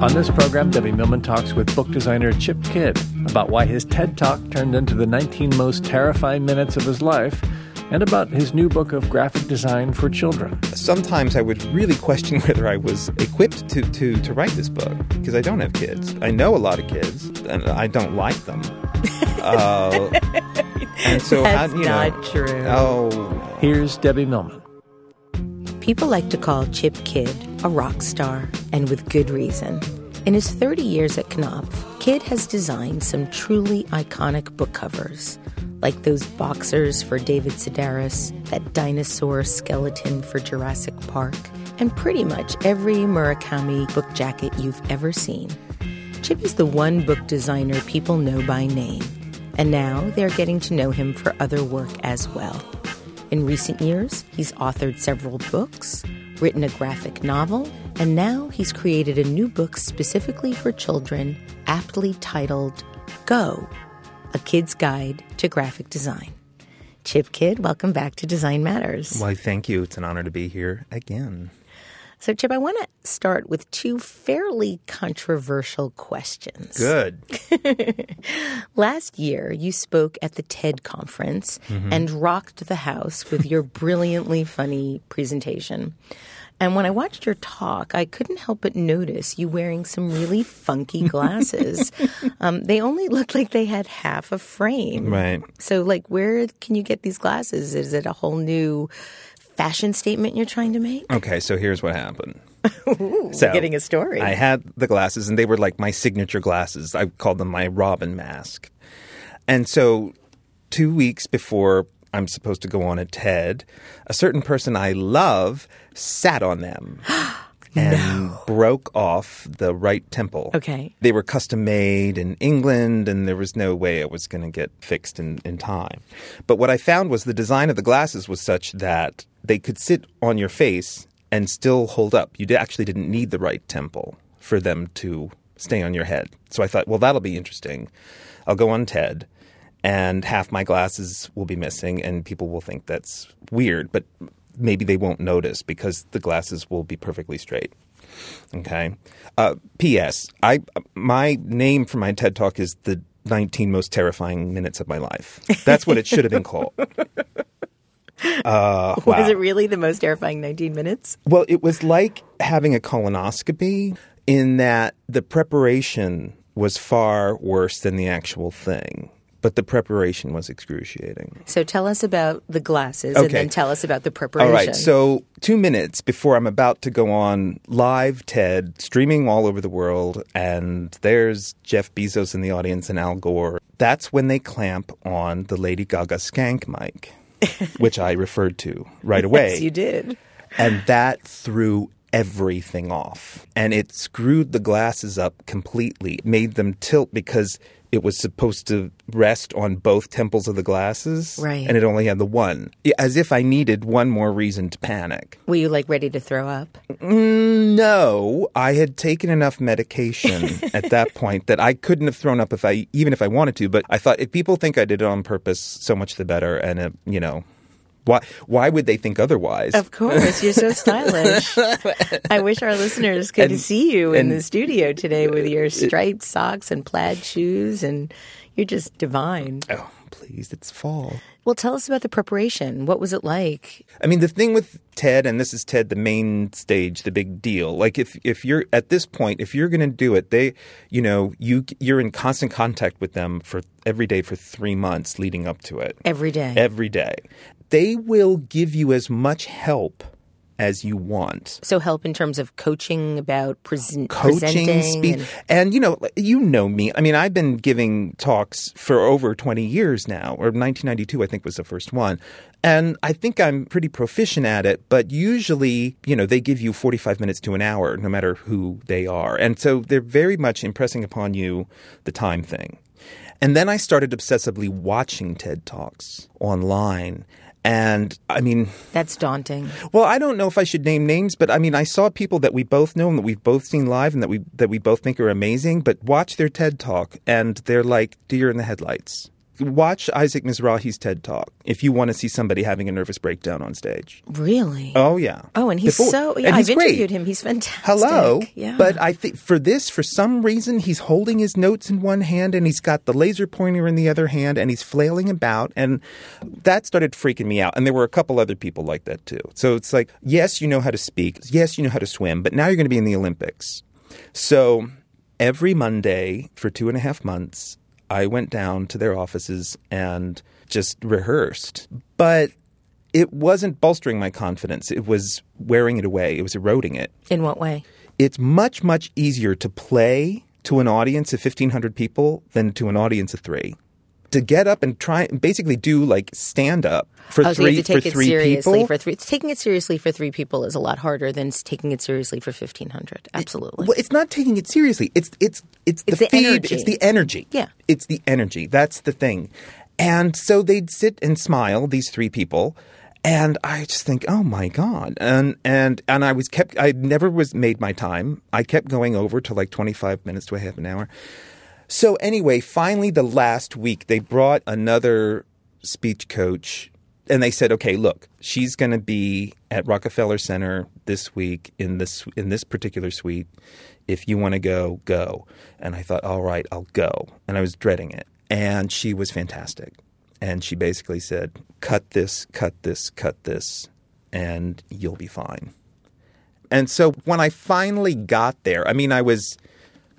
On this program, Debbie Millman talks with book designer Chip Kidd about why his TED Talk turned into the 19 most terrifying minutes of his life and about his new book of graphic design for children. Sometimes I would really question whether I was equipped to, to, to write this book because I don't have kids. I know a lot of kids and I don't like them. Uh, and so That's how, you not know, true. Oh, Here's Debbie Millman. People like to call Chip Kidd a rock star, and with good reason. In his 30 years at Knopf, Kidd has designed some truly iconic book covers, like those boxers for David Sedaris, that dinosaur skeleton for Jurassic Park, and pretty much every Murakami book jacket you've ever seen. Chip is the one book designer people know by name, and now they're getting to know him for other work as well. In recent years, he's authored several books, written a graphic novel, and now he's created a new book specifically for children, aptly titled Go A Kid's Guide to Graphic Design. Chip Kidd, welcome back to Design Matters. why, thank you. It's an honor to be here again. So, Chip, I want to start with two fairly controversial questions. Good. Last year, you spoke at the TED conference Mm-hmm. and rocked the house with your brilliantly funny presentation. And when I watched your talk, I couldn't help but notice you wearing some really funky glasses. um, they only looked like they had half a frame. Right. So, like, where can you get these glasses? Is it a whole new fashion statement you're trying to make? Okay, so here's what happened. Ooh, So, getting a story. I had the glasses, and they were like my signature glasses. I called them my Robin mask. And so, two weeks before I'm supposed to go on a TED, a certain person I love sat on them and broke off the right temple. Okay. They were custom made in England, and there was no way it was going to get fixed in, in time. But what I found was the design of the glasses was such that they could sit on your face and still hold up. You actually didn't need the right temple for them to stay on your head. So I thought, well, that'll be interesting. I'll go on TED, and half my glasses will be missing, and people will think that's weird, but maybe they won't notice because the glasses will be perfectly straight. Okay. Uh, P.S. I my name for my TED talk is the 19 most terrifying minutes of my life. That's what it should have been called. Uh, wow. Was it really the most terrifying 19 minutes? Well, it was like having a colonoscopy in that the preparation was far worse than the actual thing, but the preparation was excruciating. So tell us about the glasses and then tell us about the preparation. All right. So, two minutes before I'm about to go on live TED, streaming all over the world, and there's Jeff Bezos in the audience and Al Gore. That's when they clamp on the Lady Gaga skank mic, which I referred to right away. Yes, you did. And that threw everything off. And it screwed the glasses up completely, it made them tilt because it was supposed to rest on both temples of the glasses. Right. And it only had the one. As if I needed one more reason to panic. Were you like ready to throw up? Mm, no, I had taken enough medication at that point that I couldn't have thrown up if I even if I wanted to. But I thought if people think I did it on purpose, so much the better. And it, you know, why why would they think otherwise? Of course, you're so stylish. I wish our listeners could And- see you in and- the studio today with your uh, uh, striped socks and plaid shoes, and you're just divine. oh, please, it's fall. Well, tell us about the preparation. What was it like? I mean, the thing with TED, and this is TED, the main stage, the big deal. Like, if if you're at this point, if you're going to do it, they, you know, you you're in constant contact with them for every day for three months leading up to it. Every day. Every day, they will give you as much help as you want. so help in terms of coaching about present, coaching presenting. speed and- and, you know you know me i mean i've been giving talks for over 20 years now or 1992 i think was the first one and i think i'm pretty proficient at it but usually you know they give you 45 minutes to an hour no matter who they are and so they're very much impressing upon you the time thing and then i started obsessively watching ted talks online and i mean That's daunting. well, I don't know if I should name names, but I mean, I saw people that we both know and that we've both seen live and that we that we both think are amazing. But watch their TED talk, and they're like deer in the headlights. Watch Isaac Mizrahi's TED talk if you want to see somebody having a nervous breakdown on stage. Really? Oh yeah. Oh, and he's Before- so. Yeah, and he's I've great. interviewed him. He's fantastic. Hello. Yeah. But I think for this, for some reason, he's holding his notes in one hand and he's got the laser pointer in the other hand and he's flailing about. And that started freaking me out. And there were a couple other people like that too. So it's like, yes, you know how to speak. Yes, you know how to swim. But now you're going to be in the Olympics. So every Monday for two and a half months, I went down to their offices and just rehearsed. But it wasn't bolstering my confidence. It was wearing it away. It was eroding it in what way? it's much much easier to play to an audience of 1500 people than to an audience of 3 to get up and try and basically do like stand up for Oh, so three take for it three seriously people for three. Taking it seriously for three people is a lot harder than taking it seriously for fifteen hundred. Absolutely. well, it's not taking it seriously. It's it's it's the, It's the feed. energy. It's the energy. Yeah. It's the energy. That's the thing. And so they'd sit and smile, these three people, and I just think, oh my god. And and and I was kept. I never was made my time. I kept going over to like twenty five minutes to a half an hour. So anyway, finally, the last week they brought another speech coach, and they said, "Okay, look, she's going to be at Rockefeller Center this week in this in this particular suite. If you want to go, go." And I thought, "All right, I'll go." And I was dreading it, and she was fantastic, and she basically said, "Cut this, cut this, cut this, and you'll be fine." And so when I finally got there, I mean, I was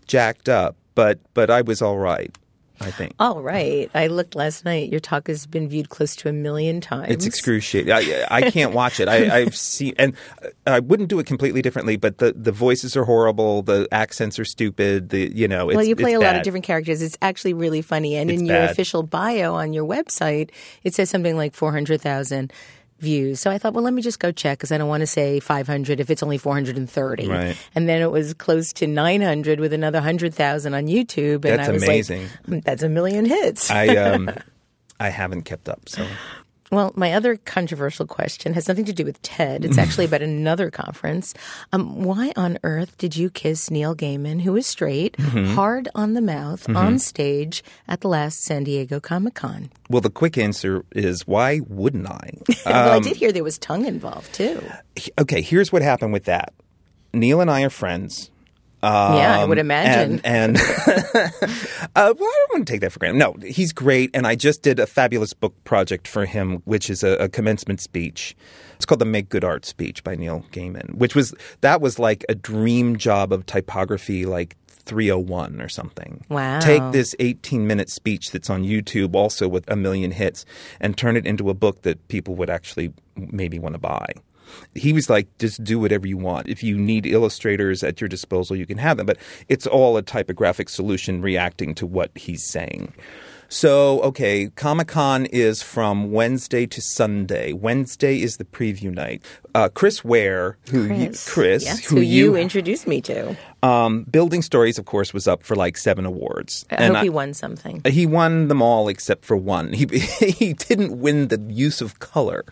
jacked up, but but I was all right. I think All right. I looked last night. Your talk has been viewed close to a million times. it's excruciating. I, I can't watch it. I, I've seen, and I wouldn't do it completely differently. But the, the voices are horrible. The accents are stupid. The you know, it's, well, you play a lot of different characters. It's actually really funny. And It's in your bad. official bio on your website, it says something like 400,000 views. So I thought, well, let me just go check because I don't want to say 500 if it's only 430. Right. And then it was close to 900 with another 100,000 on YouTube. And That's I was amazing. like, "Mm, that's a million hits. I um, I haven't kept up. So Well, my other controversial question has nothing to do with TED. It's actually about another conference. Um, why on earth did you kiss Neil Gaiman, who is straight, Mm-hmm. hard on the mouth, on stage at the last San Diego Comic Con? well, the quick answer is why wouldn't I? well, I Um, did hear there was tongue involved too. okay, here's what happened with that. Neil and I are friends. Yeah, I would Um, imagine. And, and uh, well, I don't want to take that for granted. No, he's great, and I just did a fabulous book project for him, which is a, a commencement speech. It's called the Make Good Art speech by Neil Gaiman, which was that was like a dream job of typography, like 301 or something. Wow. Take this 18 minute speech that's on YouTube, also with a million hits, and turn it into a book that people would actually maybe want to buy he was like, just do whatever you want. If you need illustrators at your disposal, you can have them. But it's all a typographic solution reacting to what he's saying. So, okay, Comic Con is from Wednesday to Sunday. Wednesday is the preview night. Uh, Chris Ware, who you, Chris. Chris, Yes, who, who you, introduced me to. um, Building Stories, of course, was up for like seven awards, I and hope he won something. he won them all except for one. He he didn't win the use of color.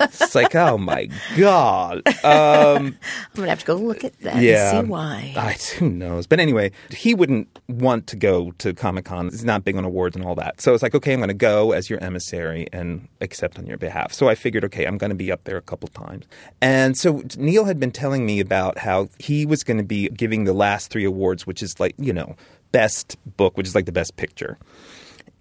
It's like, oh my god. Um, I'm gonna have to go look at that yeah, and see why. I, who knows? But anyway, he wouldn't want to go to Comic Con. He's not big on awards and all that. So it's like, okay, I'm going to go as your emissary and accept on your behalf. So I figured, okay, I'm going to be up there a couple times. And so Neil had been telling me about how he was going to be giving the last three awards, which is like, you know, best book, which is like the best picture.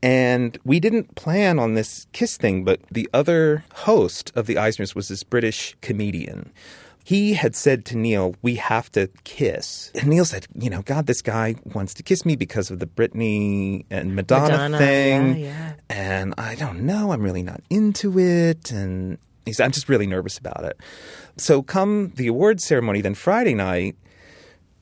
And we didn't plan on this kiss thing, but the other host of the Eisners was this British comedian. He had said to Neil, We have to kiss. And Neil said, You know, God, this guy wants to kiss me because of the Britney and Madonna, Madonna, thing. yeah, yeah. And I don't know, I'm really not into it. And he said, I'm just really nervous about it. So, come the awards ceremony, then Friday night,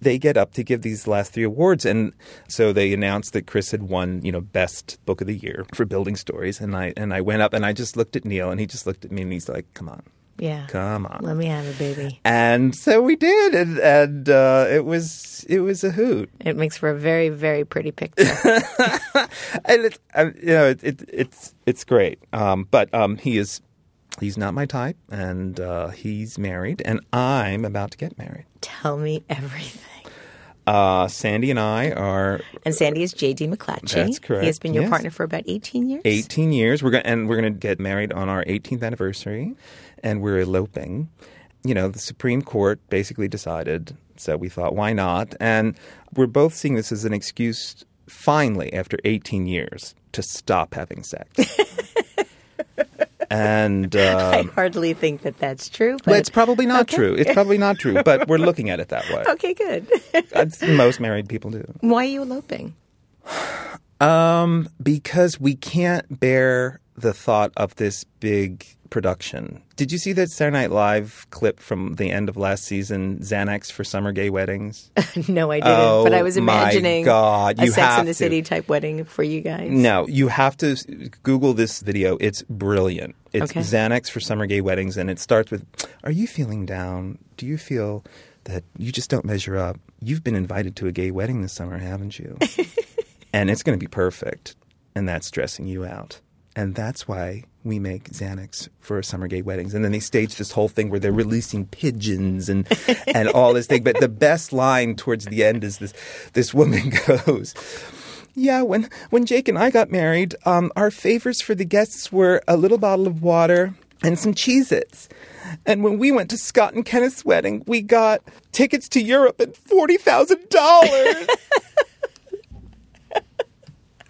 they get up to give these last three awards and so they announced that chris had won you know best book of the year for building stories and i and i went up and i just looked at neil and he just looked at me and he's like come on yeah. come on Let me have it, baby. and so we did and and uh, it was it was a hoot It makes for a very, very pretty picture. and it, uh, you know it, it, it's it's great um, but um, he is he's not my type and uh, he's married and i'm about to get married Tell me everything. uh, sandy and i are And Sandy is J.D. McClatchy. That's correct, He has been your yes. partner for about 18 years. 18 years. We're going and we're going to get married on our 18th anniversary, and we're eloping. You know, the Supreme Court basically decided, so we thought, why not? And we're both seeing this as an excuse, finally, after 18 years, to stop having sex. and I um, hardly think that that's true. But well, it's probably not Okay. true. It's probably not true, but we're looking at it that way. okay, good. That's- Most married people do. Why are you eloping? Um, because we can't bear the thought of this big production. Did you see that Saturday Night Live clip from the end of last season, Xanax for summer gay weddings? no, I didn't. but I oh was Oh, my imagining God, a Sex in the to. City type wedding for you guys. no, you have to Google this video. It's brilliant. It's Okay. Xanax for summer gay weddings, and it starts with, "Are you feeling down? Do you feel that you just don't measure up? You've been invited to a gay wedding this summer, haven't you? and it's going to be perfect, and that's stressing you out." And that's why we make Xanax for summer gay weddings. And then they stage this whole thing where they're releasing pigeons and, and all this thing. But the best line towards the end is this this woman goes, Yeah, when, when Jake and I got married, um, our favors for the guests were a little bottle of water and some Cheez Its. And when we went to Scott and Kenneth's wedding, we got tickets to Europe and $40,000.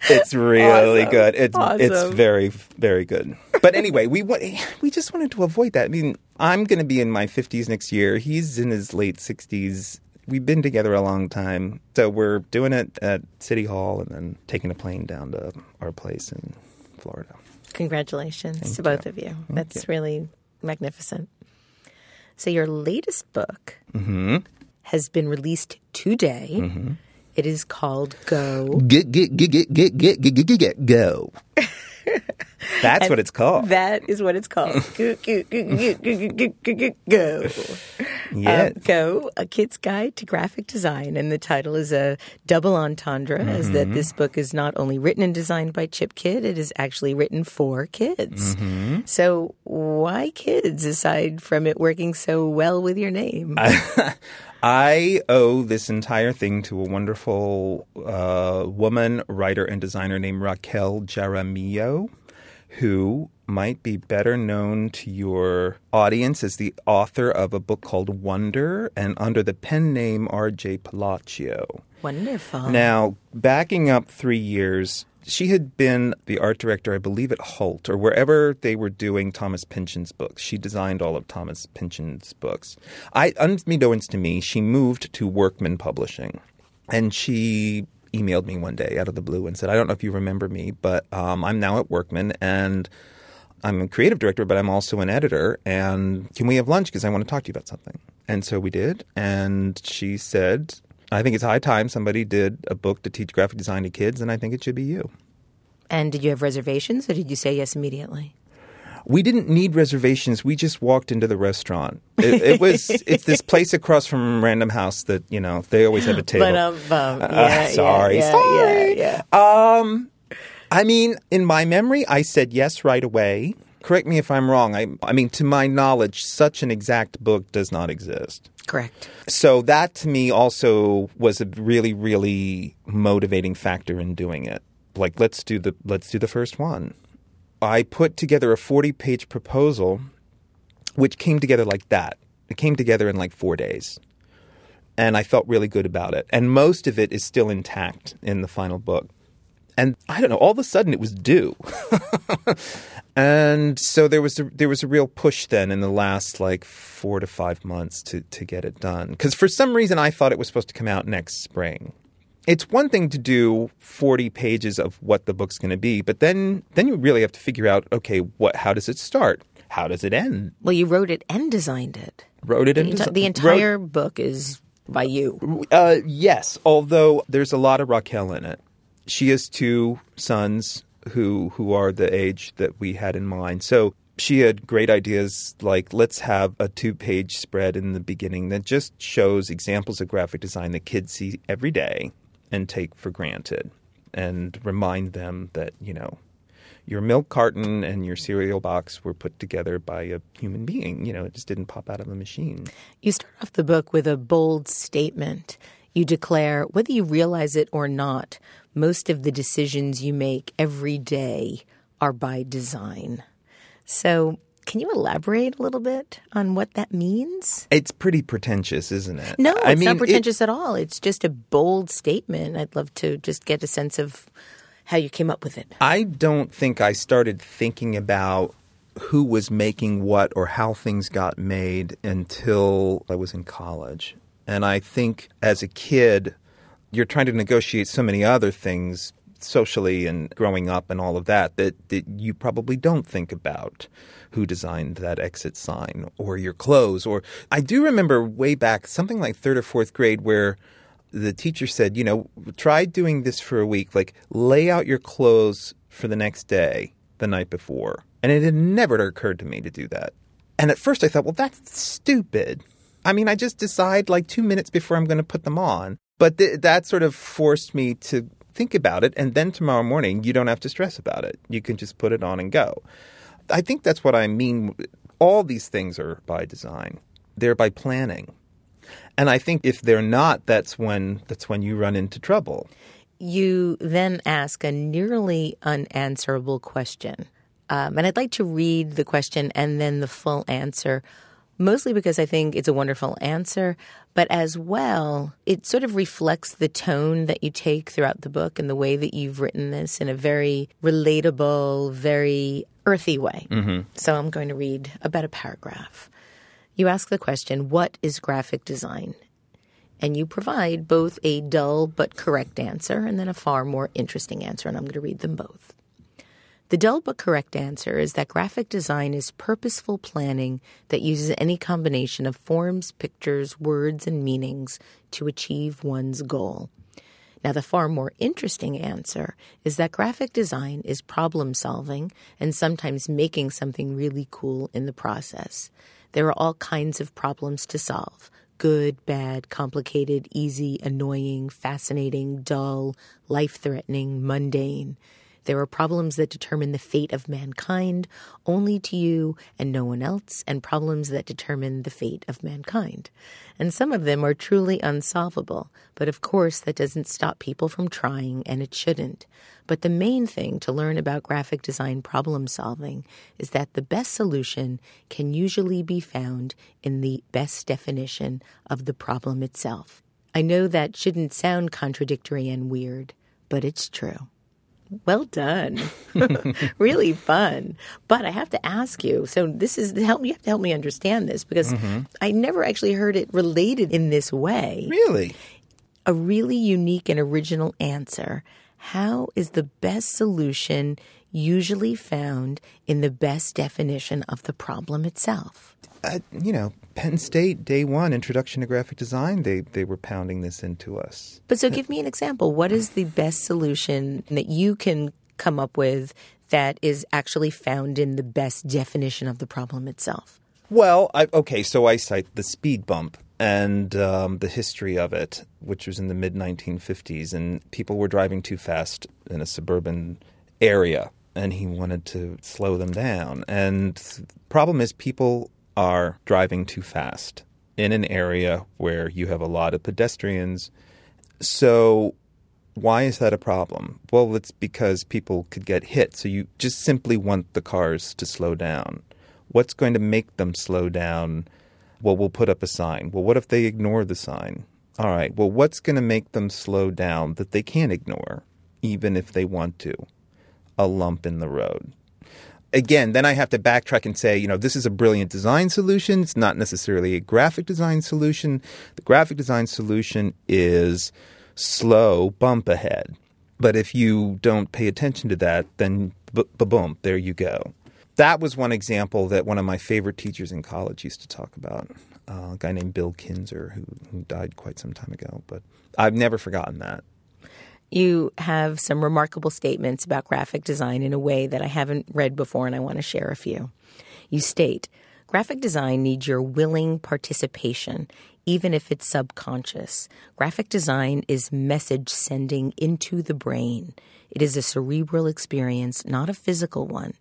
It's really Awesome. good. It's it's very very good. But anyway, we we just wanted to avoid that. I mean, I'm going to be in my 50s next year. He's in his late 60s. We've been together a long time, so we're doing it at City Hall and then taking a plane down to our place in Florida. Congratulations to both of you. That's really magnificent. So, your latest book Mm-hmm. has been released today. It is called Go. Get get get get get get get get get, go. That's what it's called. That is what it's called. Go, go. Yes. Um, Go, a kid's guide to graphic design. And the title is a double entendre, as that this book is not only written and designed by Chip Kidd, it is actually written for kids. So, why kids, aside from it working so well with your name? I owe this entire thing to a wonderful uh, woman, writer, and designer named Raquel Jaramillo, who might be better known to your audience as the author of a book called Wonder and under the pen name R.J. Palacio. Wonderful. Now, backing up three years, she had been the art director, I believe, at Holt or wherever they were doing Thomas Pynchon's books. She designed all of Thomas Pynchon's books. I, unbeknownst to me, she moved to Workman Publishing, and she emailed me one day out of the blue and said, "I don't know if you remember me, but um, I'm now at Workman and." I'm a creative director, but I'm also an editor. And can we have lunch? Because I want to talk to you about something. And so we did. And she said, I think it's high time somebody did a book to teach graphic design to kids, and I think it should be you. and did you have reservations or did you say yes immediately? We didn't need reservations. We just walked into the restaurant. It, it was it's this place across from Random House that you know they always have a table. But um, um, Uh, sorry, yeah, sorry. yeah, yeah. Um, I mean, in my memory, I said yes right away. Correct me if I'm wrong. I, I mean, to my knowledge, such an exact book does not exist. Correct. So that to me also was a really, really motivating factor in doing it. Like, let's do the let's do the first one. I put together a 40 page proposal, which came together like that. It came together in like four days. And I felt really good about it. And most of it is still intact in the final book. And I don't know, all of a sudden it was due. and so there was a, there was a real push then in the last like 4 to 5 months to to get it done cuz for some reason I thought it was supposed to come out next spring. It's one thing to do 40 pages of what the book's going to be, but then then you really have to figure out okay, what how does it start? How does it end? Well, you wrote it and designed it. Wrote it The, in enti- the wrote- entire book is by you. Uh, yes, although there's a lot of Raquel in it. She has two sons who who are the age that we had in mind. So she had great ideas like let's have a two-page spread in the beginning that just shows examples of graphic design that kids see every day and take for granted and remind them that, you know, your milk carton and your cereal box were put together by a human being. You know, it just didn't pop out of a machine. You start off the book with a bold statement. You declare, whether you realize it or not, most of the decisions you make every day are by design. So, can you elaborate a little bit on what that means? It's pretty pretentious, isn't it? No, it's I mean, not it- pretentious at all. It's just a bold statement. I'd love to just get a sense of how you came up with it. I don't think I started thinking about who was making what or how things got made until I was in college. And I think as a kid, you're trying to negotiate so many other things socially and growing up and all of that that, that you probably don't think about who designed that exit sign or your clothes or I do remember way back something like 3rd or 4th grade where the teacher said, you know, try doing this for a week. Like, lay out your clothes for the next day, the night before. And it had never occurred to me to do that. And at first I thought, well, that's stupid. I mean, I just decide like two minutes before I'm going to put them on. But th- that sort of forced me to think about it. And then tomorrow morning, you don't have to stress about it. You can just put it on and go. I think that's what I mean. All these things are by design, they're by planning. And I think if they're not, that's when that's when you run into trouble. You then ask a nearly unanswerable question. Um, and I'd like to read the question and then the full answer, mostly because I think it's a wonderful answer, but as well, it sort of reflects the tone that you take throughout the book and the way that you've written this in a very relatable, very earthy way. Mm-hmm. So I'm going to read about a paragraph. You ask the question, What is graphic design? And you provide both a dull but correct answer and then a far more interesting answer, and I'm going to read them both. The dull but correct answer is that graphic design is purposeful planning that uses any combination of forms, pictures, words, and meanings to achieve one's goal. Now, the far more interesting answer is that graphic design is problem solving and sometimes making something really cool in the process. There are all kinds of problems to solve good, bad, complicated, easy, annoying, fascinating, dull, life threatening, mundane. There are problems that determine the fate of mankind only to you and no one else, and problems that determine the fate of mankind. And some of them are truly unsolvable, but of course that doesn't stop people from trying, and it shouldn't. But the main thing to learn about graphic design problem solving is that the best solution can usually be found in the best definition of the problem itself. I know that shouldn't sound contradictory and weird, but it's true. Well done. really fun. But I have to ask you. So this is help. You have to help me understand this because mm-hmm. I never actually heard it related in this way. Really? A really unique and original answer. How is the best solution usually found in the best definition of the problem itself? Uh, you know, Penn State, day one, introduction to graphic design, they, they were pounding this into us. But so give me an example. What is the best solution that you can come up with that is actually found in the best definition of the problem itself? Well, I, okay, so I cite the speed bump and um, the history of it, which was in the mid 1950s, and people were driving too fast in a suburban area, and he wanted to slow them down. And the problem is, people are driving too fast in an area where you have a lot of pedestrians. So, why is that a problem? Well, it's because people could get hit. So, you just simply want the cars to slow down. What's going to make them slow down? Well, we'll put up a sign. Well, what if they ignore the sign? All right. Well, what's going to make them slow down that they can't ignore, even if they want to? A lump in the road. Again, then I have to backtrack and say, you know, this is a brilliant design solution. It's not necessarily a graphic design solution. The graphic design solution is slow bump ahead. But if you don't pay attention to that, then boom, there you go that was one example that one of my favorite teachers in college used to talk about. Uh, a guy named Bill Kinzer, who, who died quite some time ago, but I've never forgotten that. You have some remarkable statements about graphic design in a way that I haven't read before, and I want to share a few. You state graphic design needs your willing participation, even if it's subconscious. Graphic design is message sending into the brain. It is a cerebral experience, not a physical one.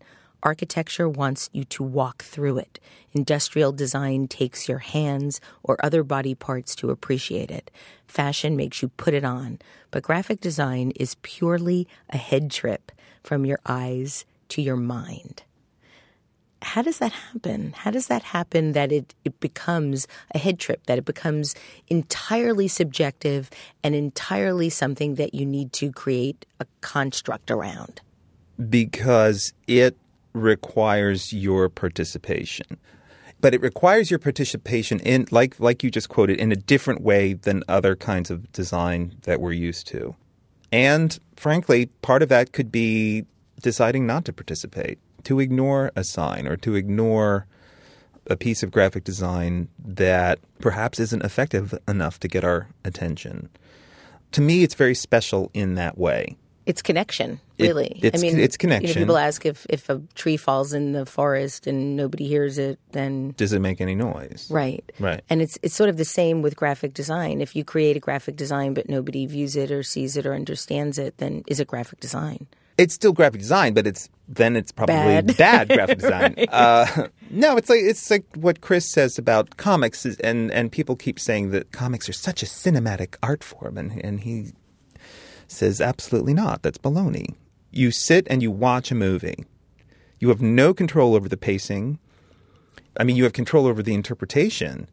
Architecture wants you to walk through it. Industrial design takes your hands or other body parts to appreciate it. Fashion makes you put it on. But graphic design is purely a head trip from your eyes to your mind. How does that happen? How does that happen that it, it becomes a head trip, that it becomes entirely subjective and entirely something that you need to create a construct around? Because it requires your participation. But it requires your participation in like like you just quoted in a different way than other kinds of design that we're used to. And frankly, part of that could be deciding not to participate, to ignore a sign or to ignore a piece of graphic design that perhaps isn't effective enough to get our attention. To me, it's very special in that way. It's connection, really. It, it's, I mean, it's connection. You know, people ask if, if a tree falls in the forest and nobody hears it, then does it make any noise? Right, right. And it's it's sort of the same with graphic design. If you create a graphic design but nobody views it or sees it or understands it, then is it graphic design? It's still graphic design, but it's then it's probably bad, bad graphic design. right. uh, no, it's like it's like what Chris says about comics, is, and and people keep saying that comics are such a cinematic art form, and and he says absolutely not. That's baloney. You sit and you watch a movie. You have no control over the pacing. I mean, you have control over the interpretation,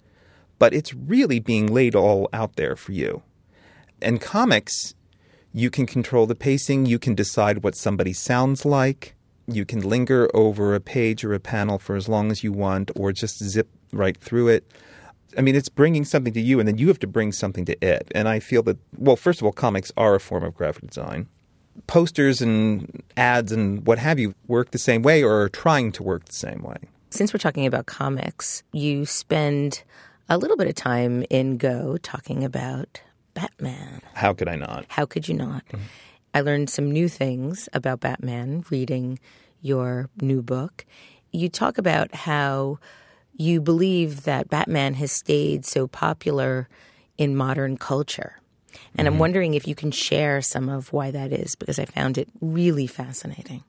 but it's really being laid all out there for you. And comics, you can control the pacing, you can decide what somebody sounds like, you can linger over a page or a panel for as long as you want, or just zip right through it. I mean, it's bringing something to you, and then you have to bring something to it. And I feel that, well, first of all, comics are a form of graphic design. Posters and ads and what have you work the same way or are trying to work the same way. Since we're talking about comics, you spend a little bit of time in Go talking about Batman. How could I not? How could you not? Mm-hmm. I learned some new things about Batman reading your new book. You talk about how you believe that Batman has stayed so popular in modern culture. And mm-hmm. I'm wondering if you can share some of why that is, because I found it really fascinating.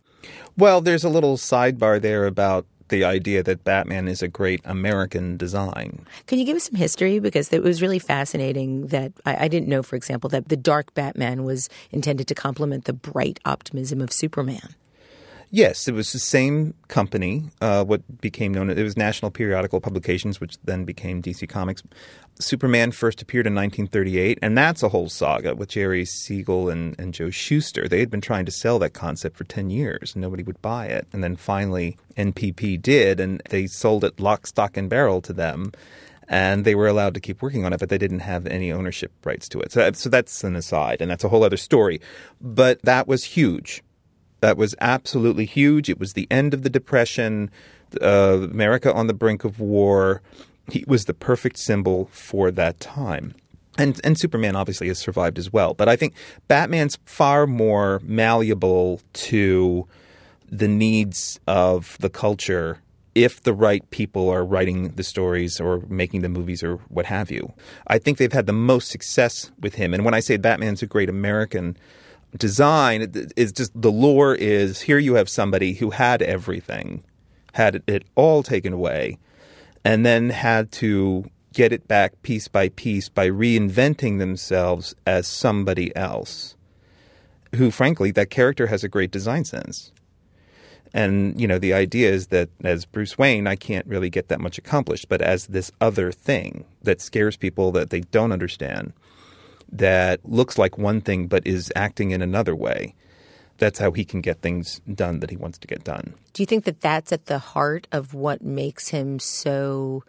Well, there's a little sidebar there about the idea that Batman is a great American design. Can you give us some history? Because it was really fascinating that I, I, didn't know, for example, that the dark Batman was intended to complement the bright optimism of Superman. Yes, it was the same company. Uh, what became known it was National Periodical Publications, which then became DC Comics. Superman first appeared in 1938, and that's a whole saga with Jerry Siegel and, and Joe Shuster. They had been trying to sell that concept for 10 years, and nobody would buy it. And then finally, NPP did, and they sold it lock, stock, and barrel to them and they were allowed to keep working on it, but they didn't have any ownership rights to it. So, so that's an aside, and that's a whole other story. But that was huge. That was absolutely huge. It was the end of the Depression, uh, America on the brink of war. He was the perfect symbol for that time. And, and Superman obviously has survived as well. But I think Batman's far more malleable to the needs of the culture if the right people are writing the stories or making the movies or what have you. I think they've had the most success with him. And when I say Batman's a great American design, is just the lore is here you have somebody who had everything, had it all taken away, and then had to get it back piece by piece by reinventing themselves as somebody else. Who, frankly, that character has a great design sense. And, you know, the idea is that as Bruce Wayne, I can't really get that much accomplished, but as this other thing that scares people that they don't understand, that looks like one thing but is acting in another way, that's how he can get things done that he wants to get done. Do you think that that's at the heart of what makes him so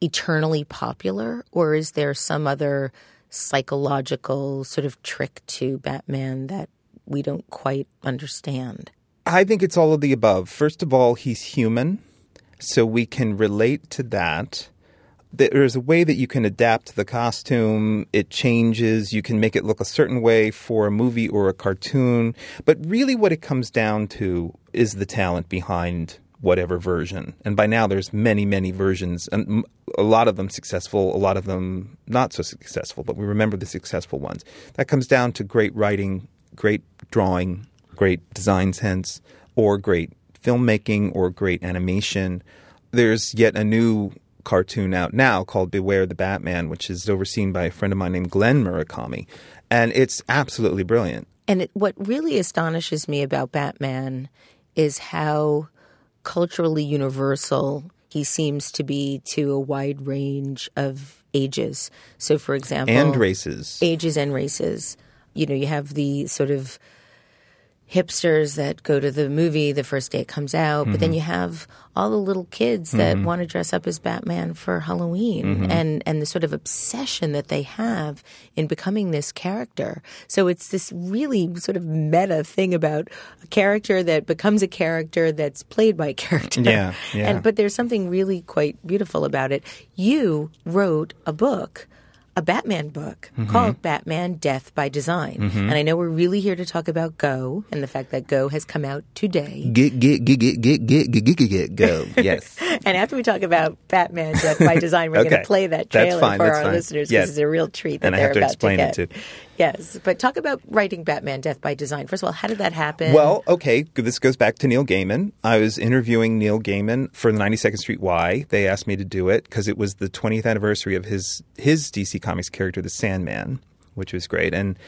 eternally popular? Or is there some other psychological sort of trick to Batman that we don't quite understand? I think it's all of the above. First of all, he's human, so we can relate to that. There's a way that you can adapt the costume. It changes. You can make it look a certain way for a movie or a cartoon. But really, what it comes down to is the talent behind whatever version. And by now, there's many, many versions, and a lot of them successful, a lot of them not so successful. But we remember the successful ones. That comes down to great writing, great drawing, great design sense, or great filmmaking, or great animation. There's yet a new cartoon out now called Beware the Batman, which is overseen by a friend of mine named Glen Murakami. And it's absolutely brilliant. And it, what really astonishes me about Batman is how culturally universal he seems to be to a wide range of ages. So, for example, and races, ages and races. You know, you have the sort of hipsters that go to the movie the first day it comes out, mm-hmm. but then mm-hmm. you have all the little kids that mm-hmm. want to dress up as Batman for Halloween mm-hmm. and and the sort of obsession that they have in becoming this character. So it's this really sort of meta thing about a character that becomes a character that's played by a character. Yeah, yeah. And but there's something really quite beautiful about it. You wrote a book a Batman book mm-hmm. called Batman Death by Design. Mm-hmm. And I know we're really here to talk about Go and the fact that Go has come out today. Get, get, get, get, get, get, get, get, get, Go. Yes. and after we talk about Batman Death by Design, we're okay. going to play that trailer fine, for our fine. listeners because yes. it's a real treat that and they're about to, to get. It too. Yes, but talk about writing Batman Death by Design. First of all, how did that happen? Well, okay, this goes back to Neil Gaiman. I was interviewing Neil Gaiman for the 92nd Street Y. They asked me to do it because it was the 20th anniversary of his his DC Comics character, the Sandman, which was great. And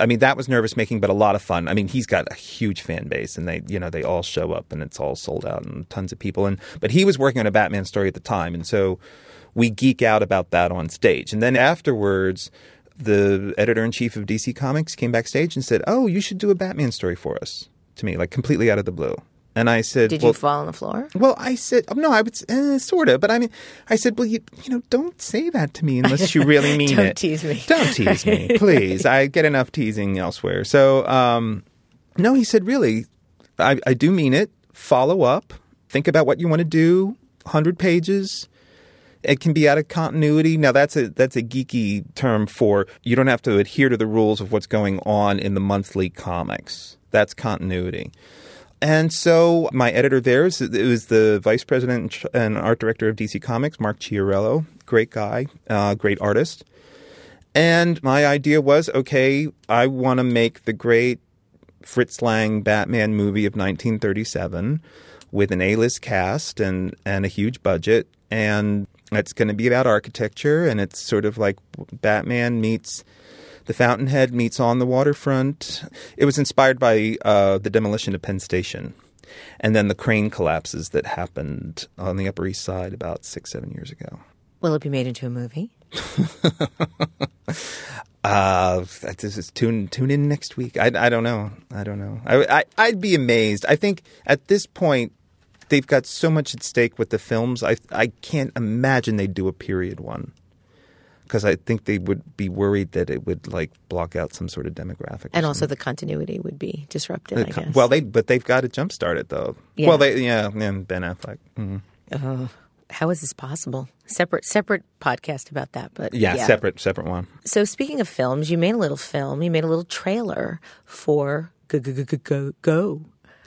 I mean, that was nervous making, but a lot of fun. I mean, he's got a huge fan base, and they, you know, they all show up, and it's all sold out, and tons of people. And but he was working on a Batman story at the time, and so we geek out about that on stage. And then afterwards, the editor in chief of DC Comics came backstage and said, "Oh, you should do a Batman story for us." To me, like completely out of the blue. And I said, "Did well, you fall on the floor?" Well, I said, oh, "No, I would uh, sort of," but I mean, I said, "Well, you, you know, don't say that to me unless you really mean it. don't. Tease me. Don't tease me, please. I get enough teasing elsewhere." So, um, no, he said, "Really, I, I do mean it. Follow up. Think about what you want to do. Hundred pages." It can be out of continuity. Now that's a that's a geeky term for you don't have to adhere to the rules of what's going on in the monthly comics. That's continuity. And so my editor there is it was the vice president and art director of DC Comics, Mark Chiarello. Great guy, uh, great artist. And my idea was, okay, I want to make the great Fritz Lang Batman movie of 1937 with an A-list cast and and a huge budget and it's going to be about architecture, and it's sort of like Batman meets the Fountainhead meets on the waterfront. It was inspired by uh, the demolition of Penn Station, and then the crane collapses that happened on the Upper East Side about six, seven years ago. Will it be made into a movie? uh, this is tune tune in next week. I, I don't know. I don't know. I, I I'd be amazed. I think at this point they've got so much at stake with the films. I I can't imagine they'd do a period one because I think they would be worried that it would like block out some sort of demographic. And also the continuity would be disrupted. The, I guess. Well, they but they've got to jumpstart it though. Yeah. Well, they yeah, and Ben Affleck. Mm-hmm. Oh, how is this possible? Separate separate podcast about that, but yeah, yeah, separate separate one. So speaking of films, you made a little film. You made a little trailer for Go Go Go Go Go.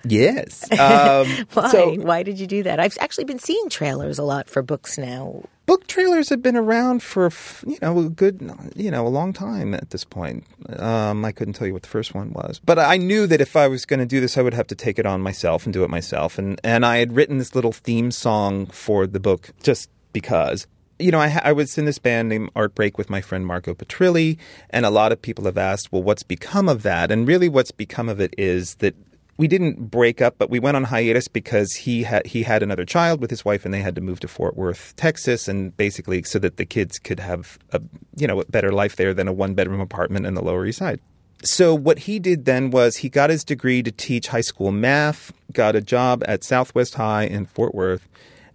Yes. Um, Why? So Why did you do that? I've actually been seeing trailers a lot for books now. book trailers have been around for you know a good you know a long time at this point. Um, I couldn't tell you what the first one was, but I knew that if I was going to do this, I would have to take it on myself and do it myself. And and I had written this little theme song for the book just because. You know, I, I was in this band named Art Break with my friend Marco Petrilli, and a lot of people have asked, well, what's become of that? And really, what's become of it is that we didn't break up, but we went on hiatus because he had he had another child with his wife, and they had to move to Fort Worth, Texas, and basically so that the kids could have a you know a better life there than a one bedroom apartment in the Lower East Side. So what he did then was he got his degree to teach high school math, got a job at Southwest High in Fort Worth.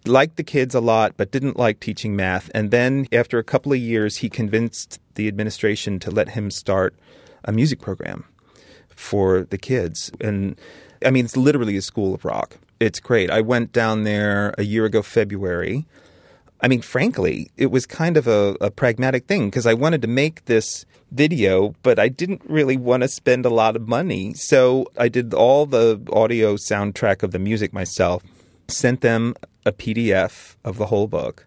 Liked the kids a lot, but didn't like teaching math. And then, after a couple of years, he convinced the administration to let him start a music program for the kids. And I mean, it's literally a school of rock. It's great. I went down there a year ago, February. I mean, frankly, it was kind of a, a pragmatic thing because I wanted to make this video, but I didn't really want to spend a lot of money. So I did all the audio soundtrack of the music myself, sent them a PDF of the whole book.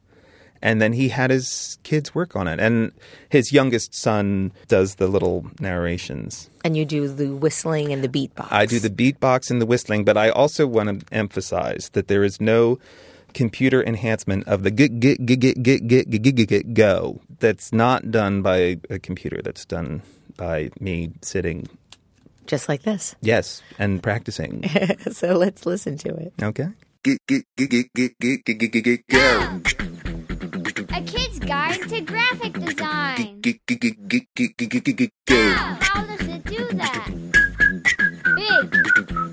And then he had his kids work on it. And his youngest son does the little narrations. And you do the whistling and the beatbox. I do the beatbox and the whistling, but I also want to emphasize that there is no computer enhancement of the get get get get get get get get get go. That's not done by a computer. That's done by me sitting. just like this. Yes, and practicing. so let's listen to it. Okay. Get get get get get get get get get get go. How does it do that? Big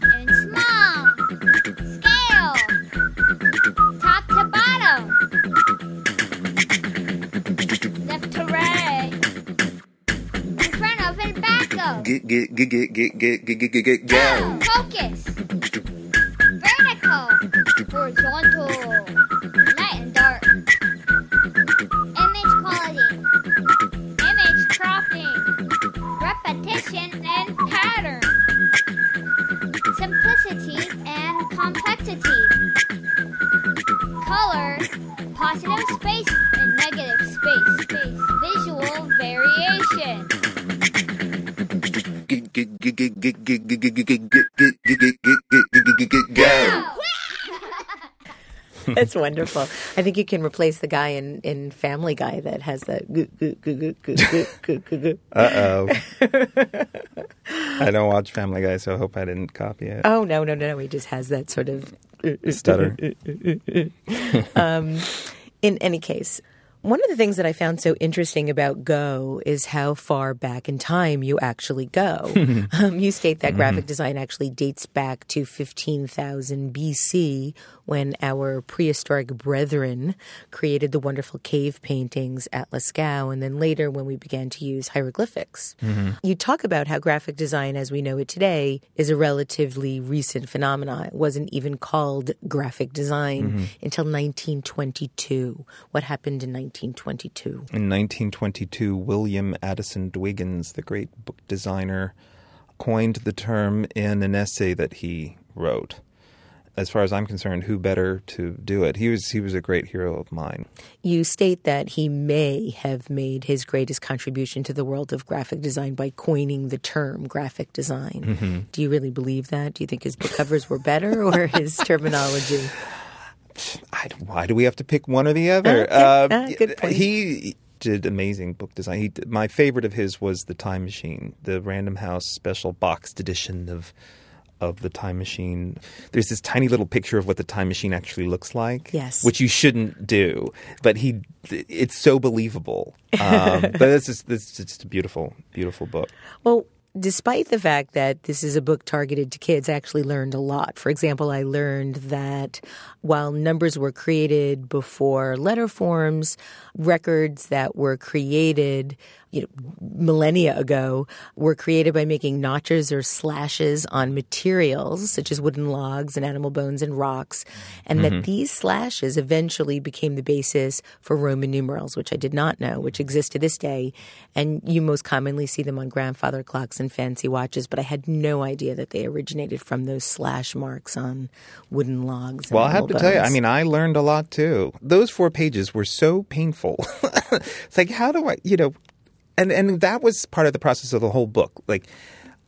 and small. Scale. Top to bottom. Left to right. In front of and back of. Get get get get get get get get get go. Focus. Positive space and negative space. space. Visual variation. Go. That's wonderful. I think you can replace the guy in, in Family Guy that has that. goo, goo, goo, goo, goo, goo, goo, goo, goo. Uh oh. I don't watch Family Guy, so I hope I didn't copy it. Oh no no no no! He just has that sort of uh, uh, Stutter. Uh, um, in any case, one of the things that I found so interesting about Go is how far back in time you actually go. um, you state that graphic design actually dates back to 15,000 BC when our prehistoric brethren created the wonderful cave paintings at Lascaux, and then later when we began to use hieroglyphics. Mm-hmm. You talk about how graphic design as we know it today is a relatively recent phenomenon. It wasn't even called graphic design mm-hmm. until 1922. What happened in 1922? In 1922, William Addison Dwiggins, the great book designer, coined the term in an essay that he wrote. As far as I'm concerned, who better to do it? He was he was a great hero of mine. You state that he may have made his greatest contribution to the world of graphic design by coining the term graphic design. Do you really believe that? Do you think his book covers were better or his terminology? I, why do we have to pick one or the other? Uh, yeah, good point. He did amazing book design. He, my favorite of his was the Time Machine, the Random House special boxed edition of of the Time Machine. There's this tiny little picture of what the Time Machine actually looks like. Yes. which you shouldn't do, but he it's so believable. Um, but it's just it's just a beautiful, beautiful book. Well, despite the fact that this is a book targeted to kids, I actually learned a lot. For example, I learned that while numbers were created before letter forms, records that were created you know, millennia ago were created by making notches or slashes on materials such as wooden logs and animal bones and rocks, and Mm-hmm. that these slashes eventually became the basis for Roman numerals, which I did not know, which exist to this day. And you most commonly see them on grandfather clocks and fancy watches, but I had no idea that they originated from those slash marks on wooden logs. and Well, I have to tell you, I mean, I learned a lot too. Those four pages were so painful. it's like, how do I, you know, and and that was part of the process of the whole book. Like,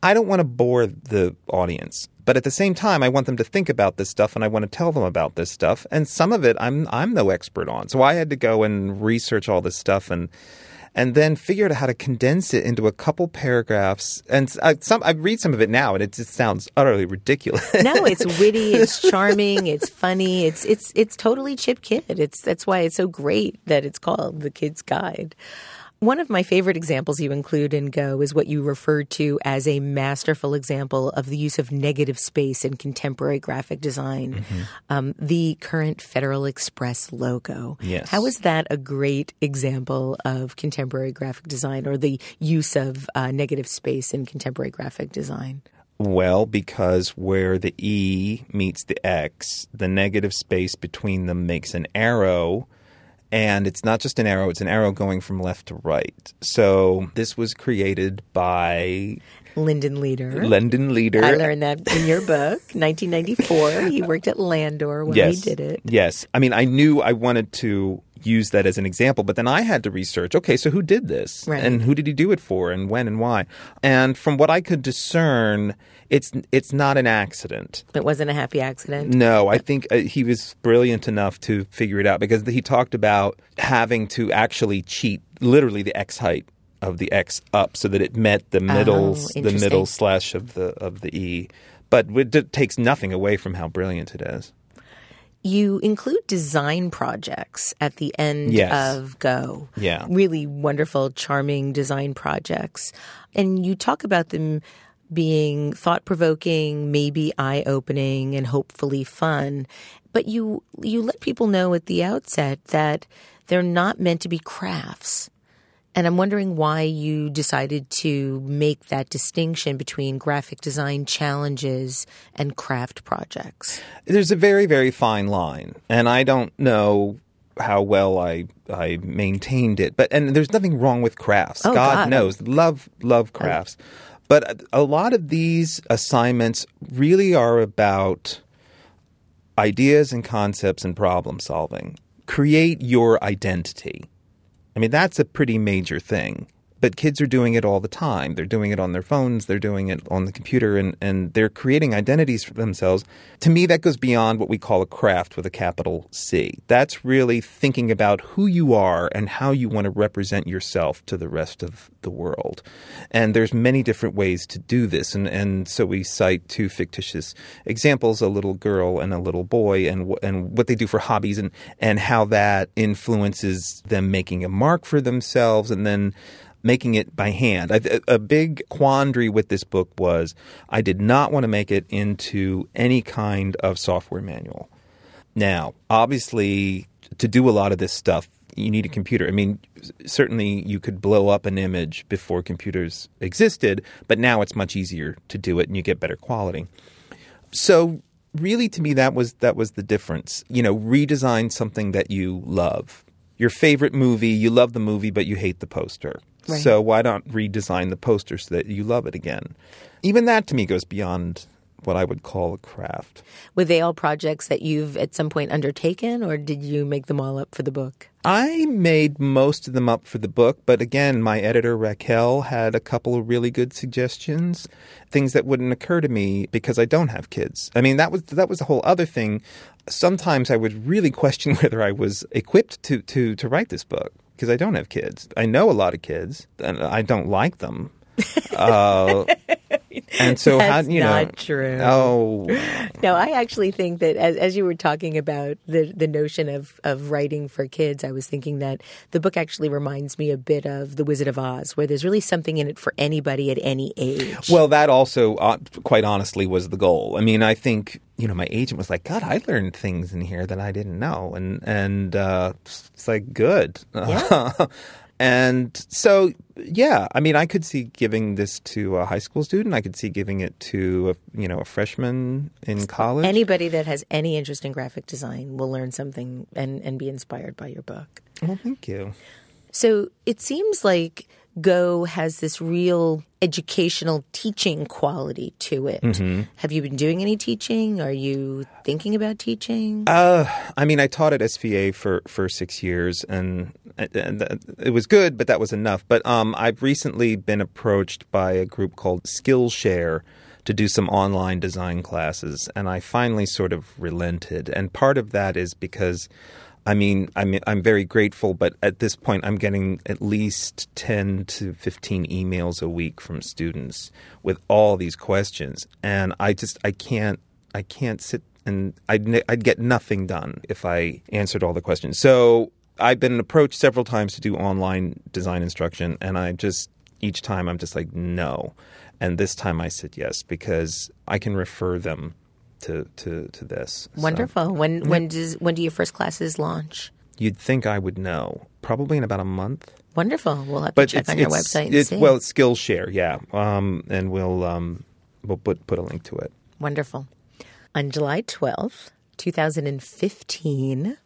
I don't want to bore the audience, but at the same time, I want them to think about this stuff, and I want to tell them about this stuff. And some of it, I'm I'm no expert on, so I had to go and research all this stuff and. And then figure out how to condense it into a couple paragraphs. And I, some, I read some of it now, and it just sounds utterly ridiculous. no, it's witty, it's charming, it's funny, it's it's it's totally Chip Kidd. It's that's why it's so great that it's called The Kidd's Guide. One of my favorite examples you include in Go is what you referred to as a masterful example of the use of negative space in contemporary graphic design. Mm-hmm. Um, the current Federal Express logo. Yes. How is that a great example of contemporary graphic design or the use of uh, negative space in contemporary graphic design? Well, because where the E meets the X, the negative space between them makes an arrow. And it's not just an arrow, it's an arrow going from left to right. So this was created by Lindon Leader. Lindon Leader. I learned that in your book, 1994. He worked at Landor when yes. he did it. Yes. I mean, I knew I wanted to use that as an example, but then I had to research okay, so who did this? Right. And who did he do it for and when and why? And from what I could discern, it's it's not an accident. It wasn't a happy accident. No, I think uh, he was brilliant enough to figure it out because he talked about having to actually cheat literally the x height of the x up so that it met the oh, middle the middle slash of the of the e. But it takes nothing away from how brilliant it is. You include design projects at the end Yes. of Go. Yeah. Really wonderful, charming design projects. And you talk about them being thought provoking, maybe eye opening, and hopefully fun. But you you let people know at the outset that they're not meant to be crafts. And I'm wondering why you decided to make that distinction between graphic design challenges and craft projects. There's a very very fine line, and I don't know how well I I maintained it. But and there's nothing wrong with crafts. Oh, God, God. knows, love love oh. crafts. But a lot of these assignments really are about ideas and concepts and problem solving. Create your identity. I mean, that's a pretty major thing. But kids are doing it all the time. They're doing it on their phones, they're doing it on the computer, and, and they're creating identities for themselves. To me, that goes beyond what we call a craft with a capital C. That's really thinking about who you are and how you want to represent yourself to the rest of the world. And there's many different ways to do this. And, and so we cite two fictitious examples a little girl and a little boy, and, and what they do for hobbies, and, and how that influences them making a mark for themselves, and then making it by hand. I, a big quandary with this book was I did not want to make it into any kind of software manual. Now, obviously, to do a lot of this stuff, you need a computer. I mean, certainly you could blow up an image before computers existed, but now it's much easier to do it and you get better quality. So, really to me that was that was the difference. You know, redesign something that you love. Your favorite movie, you love the movie but you hate the poster. Right. So, why not redesign the poster so that you love it again? Even that to me goes beyond what I would call a craft. Were they all projects that you've at some point undertaken, or did you make them all up for the book? I made most of them up for the book, but again, my editor Raquel had a couple of really good suggestions, things that wouldn't occur to me because I don't have kids. I mean, that was that was a whole other thing. Sometimes I would really question whether I was equipped to to to write this book because I don't have kids. I know a lot of kids, and I don't like them. Uh, and so how That's you know? not true. Oh, No, I actually think that as, as you were talking about the, the notion of, of writing for kids, I was thinking that the book actually reminds me a bit of The Wizard of Oz, where there's really something in it for anybody at any age. Well, that also, uh, quite honestly, was the goal. I mean, I think you know, my agent was like, "God, I learned things in here that I didn't know," and and uh, it's like good. and so, yeah, I mean, I could see giving this to a high school student. I could see giving it to a, you know a freshman in college. Anybody that has any interest in graphic design will learn something and, and be inspired by your book. Well, thank you. So it seems like Go has this real educational teaching quality to it. Mm-hmm. Have you been doing any teaching? Are you thinking about teaching? Uh, I mean, I taught at SVA for, for six years, and, and it was good, but that was enough. But um, I've recently been approached by a group called Skillshare to do some online design classes, and I finally sort of relented. And part of that is because I mean, I'm I'm very grateful, but at this point, I'm getting at least ten to fifteen emails a week from students with all these questions, and I just I can't I can't sit and I'd I'd get nothing done if I answered all the questions. So I've been approached several times to do online design instruction, and I just each time I'm just like no, and this time I said yes because I can refer them to to to this. So Wonderful. When when does when do your first classes launch? you'd think I would know, probably in about a month. Wonderful. We'll have to check on your website and it's- well, it's Skillshare, yeah, um, and we'll um, we'll put put a link to it. Wonderful. On July 12th, 2015,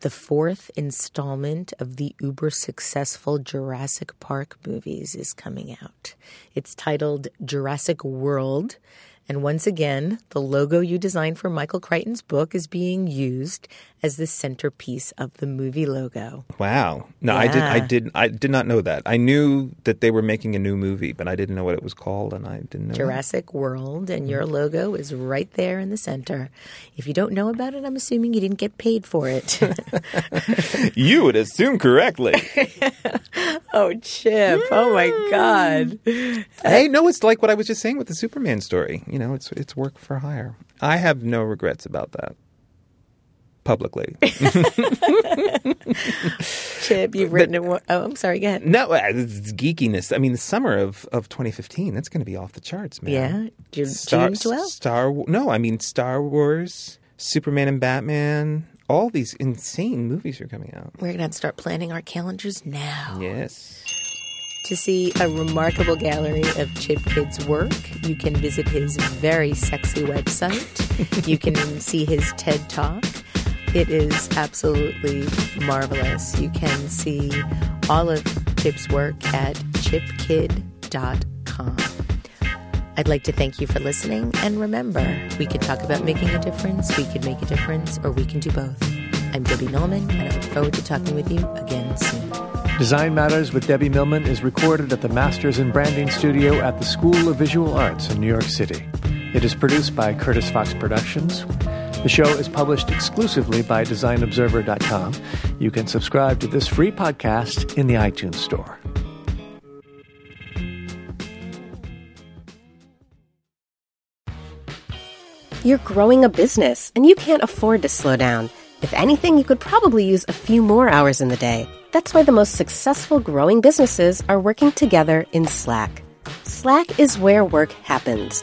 the fourth installment of the uber successful Jurassic Park movies is coming out. It's titled Jurassic World. And once again, the logo you designed for Michael Crichton's book is being used as the centerpiece of the movie logo. Wow, no, I did I did I did not know that. I knew that they were making a new movie, but I didn't know what it was called, and I didn't know. Jurassic World, and your mm-hmm. logo is right there in the center. If you don't know about it, I'm assuming you didn't get paid for it. You would assume correctly. oh, Chip. Oh, my mm. God. hey, no, it's like what I was just saying with the Superman story. You know, it's it's work for hire. I have no regrets about that. Publicly, Chip, you've written it. Oh, I'm sorry. Go ahead. no, uh, it's geekiness. I mean, the summer of, of 2015, that's going to be off the charts, man. Yeah. June, Star, June 12th? Star. No, I mean Star Wars, Superman and Batman. All these insane movies are coming out. We're going to have to start planning our calendars now. Yes. To see a remarkable gallery of Chip Kidd's work, you can visit his very sexy website. you can see his TED Talk. It is absolutely marvelous. You can see all of Chip's work at chipkidd.com. I'd like to thank you for listening. And remember, we could talk about making a difference, we could make a difference, or we can do both. I'm Debbie Millman, and I look forward to talking with you again soon. Design Matters with Debbie Millman is recorded at the Masters in Branding Studio at the School of Visual Arts in New York City. It is produced by Curtis Fox Productions. The show is published exclusively by DesignObserver.com. You can subscribe to this free podcast in the iTunes Store. You're growing a business and you can't afford to slow down. If anything, you could probably use a few more hours in the day. That's why the most successful growing businesses are working together in Slack. Slack is where work happens,